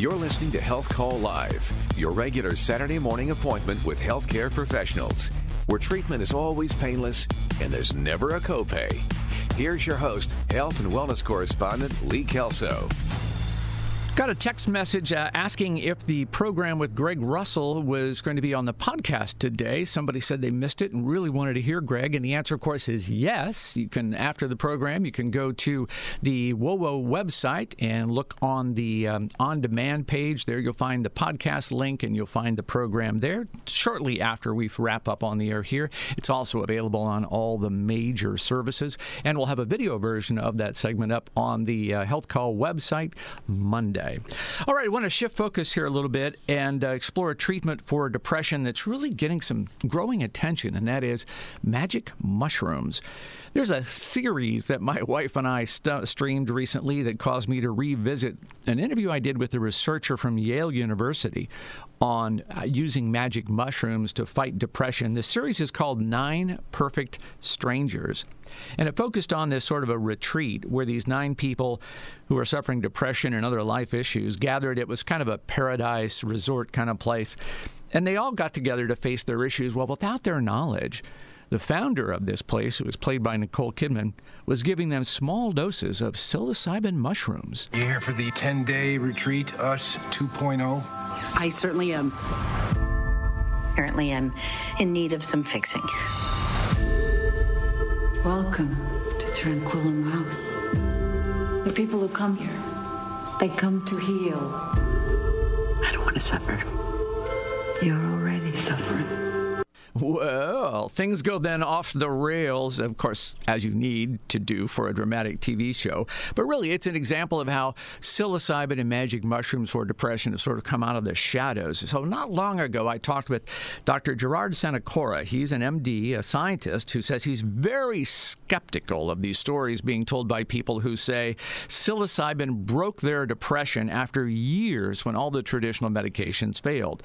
You're listening to Health Call Live, your regular Saturday morning appointment with healthcare professionals, where treatment is always painless and there's never a copay. Here's your host, health and wellness correspondent Lee Kelso. Got a text message uh, asking if the program with Greg Russell was going to be on the podcast today. Somebody said they missed it and really wanted to hear Greg, and the answer, of course, is yes. You can, after the program, you can go to the WOWO website and look on the um, on-demand page. There, you'll find the podcast link, and you'll find the program there. Shortly after we wrap up on the air here, it's also available on all the major services, and we'll have a video version of that segment up on the uh, Health Call website Monday. All right, I want to shift focus here a little bit and uh, explore a treatment for depression that's really getting some growing attention, and that is magic mushrooms. There's a series that my wife and I st- streamed recently that caused me to revisit an interview I did with a researcher from Yale University on uh, using magic mushrooms to fight depression. The series is called Nine Perfect Strangers. And it focused on this sort of a retreat where these nine people who are suffering depression and other life issues gathered. It was kind of a paradise resort kind of place. And they all got together to face their issues. Well, without their knowledge, the founder of this place, who was played by Nicole Kidman, was giving them small doses of psilocybin mushrooms. You here for the 10 day retreat, Us 2.0? I certainly am. Apparently, I'm in need of some fixing. Welcome to Tranquillum House. The people who come here, they come to heal. I don't want to suffer. You're already suffering. Well, things go then off the rails, of course, as you need to do for a dramatic TV show. But really, it's an example of how psilocybin and magic mushrooms for depression have sort of come out of the shadows. So, not long ago, I talked with Dr. Gerard Sanacora. He's an MD, a scientist, who says he's very skeptical of these stories being told by people who say psilocybin broke their depression after years when all the traditional medications failed.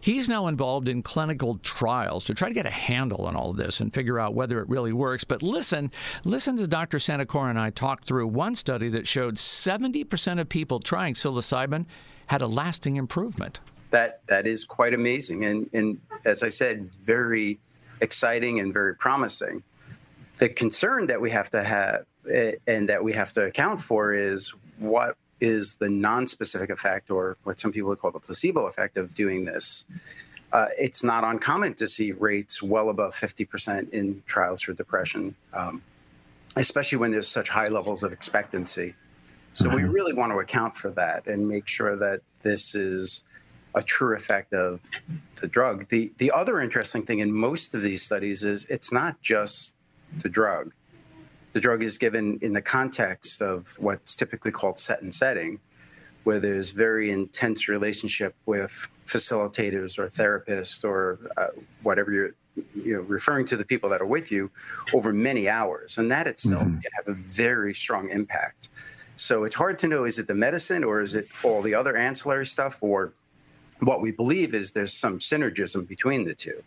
He's now involved in clinical trials to try to get a handle on all of this and figure out whether it really works. But listen, listen to Dr. Sanacora and I talk through one study that showed 70% of people trying psilocybin had a lasting improvement. That that is quite amazing, and and as I said, very exciting and very promising. The concern that we have to have eh, and that we have to account for is what is the non-specific effect, or what some people would call the placebo effect of doing this uh, it's not uncommon to see rates well above 50% in trials for depression, um, especially when there's such high levels of expectancy. So we mm-hmm. really want to account for that and make sure that this is a true effect of the drug. The the other interesting thing in most of these studies is it's not just the drug. The drug is given in the context of what's typically called set and setting, where there's very intense relationship with facilitators or therapists or uh, whatever you're you know referring to the people that are with you over many hours. And that itself mm-hmm. can have a very strong impact. So it's hard to know is it the medicine or is it all the other ancillary stuff or what we believe is there's some synergism between the two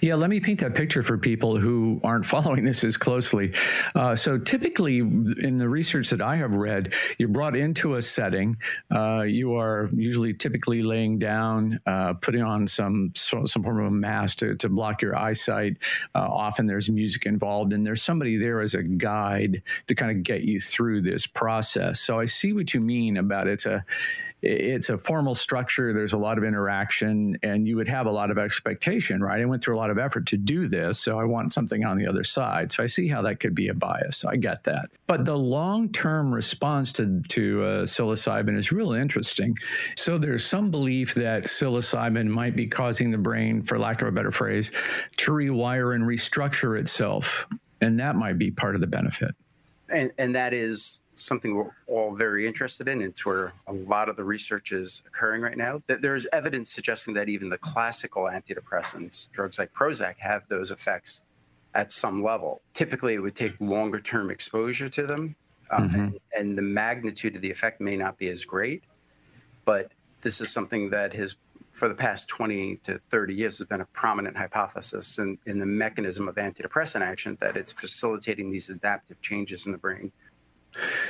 yeah, let me paint that picture for people who aren't following this as closely. Uh, so, typically, in the research that I have read, you're brought into a setting. Uh, you are usually typically laying down, uh, putting on some some form of a mask to, to block your eyesight. Uh, often, there's music involved, and there's somebody there as a guide to kind of get you through this process. So, I see what you mean about it's a it's a formal structure. There's a lot of interaction, and you would have a lot of expectation, right? I went through a lot of effort to do this, so I want something on the other side. So I see how that could be a bias. I get that. But the long term response to, to uh, psilocybin is really interesting. So there's some belief that psilocybin might be causing the brain, for lack of a better phrase, to rewire and restructure itself. And that might be part of the benefit. And, and that is something we're all very interested in. It's where a lot of the research is occurring right now. That there's evidence suggesting that even the classical antidepressants, drugs like Prozac, have those effects at some level. Typically, it would take longer term exposure to them, um, mm-hmm. and, and the magnitude of the effect may not be as great. But this is something that has for the past 20 to 30 years has been a prominent hypothesis in, in the mechanism of antidepressant action that it's facilitating these adaptive changes in the brain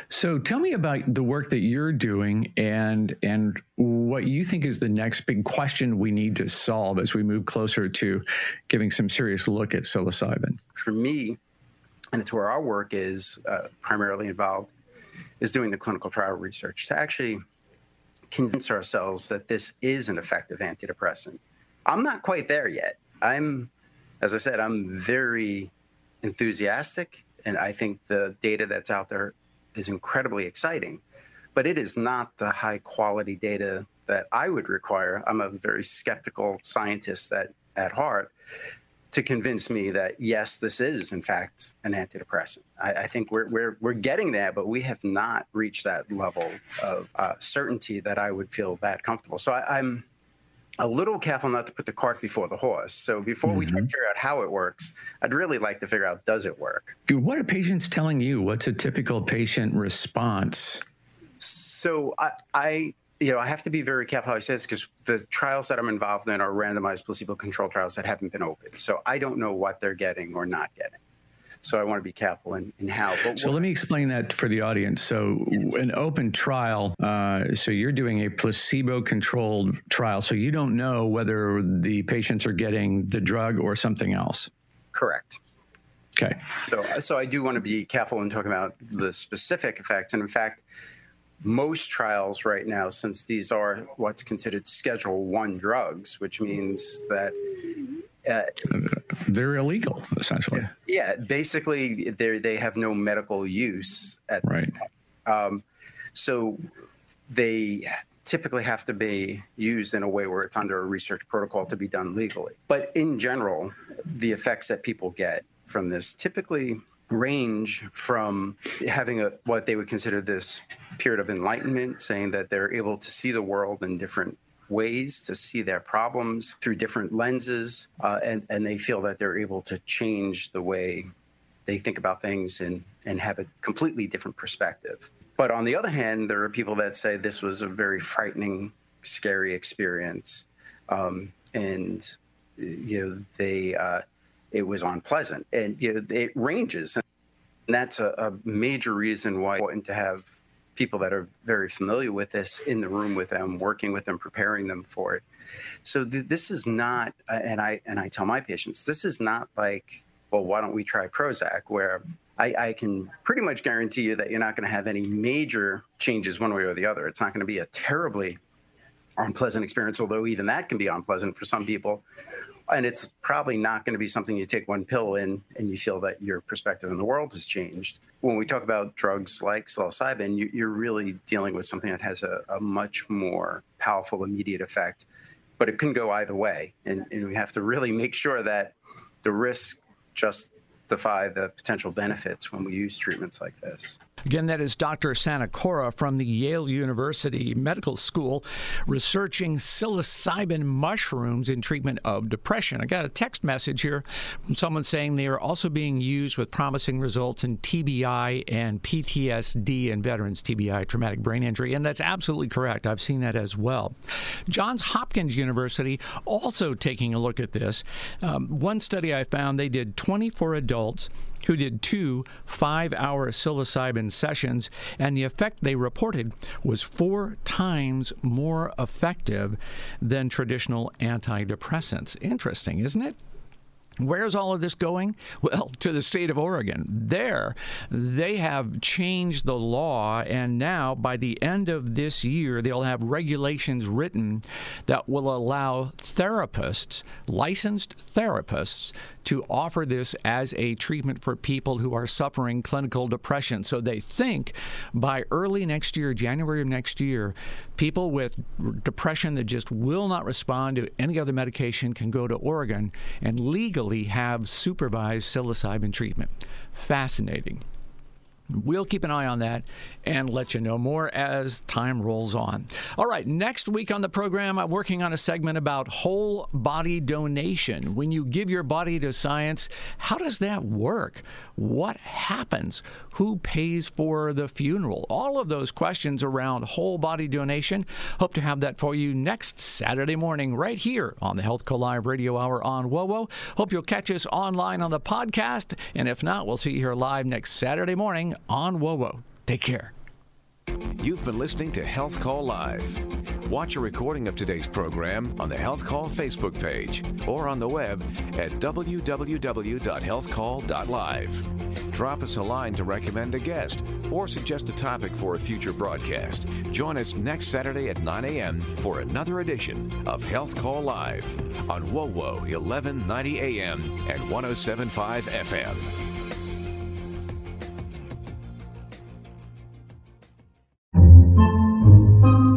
So tell me about the work that you're doing and and what you think is the next big question we need to solve as we move closer to giving some serious look at psilocybin. For me, and it's where our work is uh, primarily involved, is doing the clinical trial research to actually convince ourselves that this is an effective antidepressant. I'm not quite there yet. I'm, as I said, I'm very enthusiastic, and I think the data that's out there is incredibly exciting, but it is not the high quality data that I would require. I'm a very skeptical scientist at, at heart to convince me that yes, this is in fact an antidepressant. I, I think we're, we're, we're getting there, but we have not reached that level of uh, certainty that I would feel that comfortable. So I, I'm a little careful not to put the cart before the horse. So before mm-hmm. we try to figure out how it works, I'd really like to figure out does it work? What are patients telling you? What's a typical patient response? So I, I you know, I have to be very careful how I say this because the trials that I'm involved in are randomized placebo-controlled trials that haven't been opened. So I don't know what they're getting or not getting. So I want to be careful in, in how. But so let me explain that for the audience. So yes. an open trial. Uh, so you're doing a placebo-controlled trial. So you don't know whether the patients are getting the drug or something else. Correct. Okay. So so I do want to be careful in talking about the specific effects, and in fact. Most trials right now, since these are what's considered Schedule One drugs, which means that uh, they're illegal, essentially. Yeah, basically, they they have no medical use at right. this point. Um, so they typically have to be used in a way where it's under a research protocol to be done legally. But in general, the effects that people get from this typically range from having a what they would consider this period of enlightenment, saying that they're able to see the world in different ways to see their problems through different lenses, uh, and, and they feel that they're able to change the way they think about things and, and have a completely different perspective. But on the other hand, there are people that say this was a very frightening, scary experience, um, and you know they uh, it was unpleasant, and you know it ranges, and that's a, a major reason why it's important to have people that are very familiar with this in the room with them, working with them, preparing them for it. So th- this is not, uh, and I and I tell my patients, this is not like, well, why don't we try Prozac, where I, I can pretty much guarantee you that you're not going to have any major changes one way or the other. It's not going to be a terribly unpleasant experience, although even that can be unpleasant for some people and it's probably not going to be something you take one pill in and you feel that your perspective on the world has changed. When we talk about drugs like psilocybin, you, are really dealing with something that has a, a, much more powerful immediate effect, but it can go either way, and, and we have to really make sure that the risk just the potential benefits when we use treatments like this. Again, that is Dr. Sanacora from the Yale University Medical School researching psilocybin mushrooms in treatment of depression. I got a text message here from someone saying they are also being used with promising results in TBI and PTSD in veterans, TBI, traumatic brain injury. And that's absolutely correct. I've seen that as well. Johns Hopkins University also taking a look at this. Um, one study I found, they did 24 adults adults who did two five hour psilocybin sessions, and the effect they reported was four times more effective than traditional antidepressants. Interesting, isn't it? Where's all of this going? Well, to the state of Oregon. There, they have changed the law, and now by the end of this year, they'll have regulations written that will allow therapists, licensed therapists, to offer this as a treatment for people who are suffering clinical depression. So they think by early next year, January of next year, people with depression that just will not respond to any other medication can go to Oregon and legally have supervised psilocybin treatment. Fascinating. We'll keep an eye on that and let you know more as time rolls on. All right, next week on the program, I'm working on a segment about whole body donation. When you give your body to science, how does that work? What happens? Who pays for the funeral? All of those questions around whole body donation. Hope to have that for you next Saturday morning, right here on the Health Call Live Radio Hour on WOWO. Hope you'll catch us online on the podcast. And if not, we'll see you here live next Saturday morning on WOWO. Take care. You've been listening to Health Call Live. Watch a recording of today's program on the Health Call Facebook page or on the web at www.healthcall.live. Drop us a line to recommend a guest or suggest a topic for a future broadcast. Join us next Saturday at 9 a.m. for another edition of Health Call Live on WOWO 1190 AM and 1075 FM.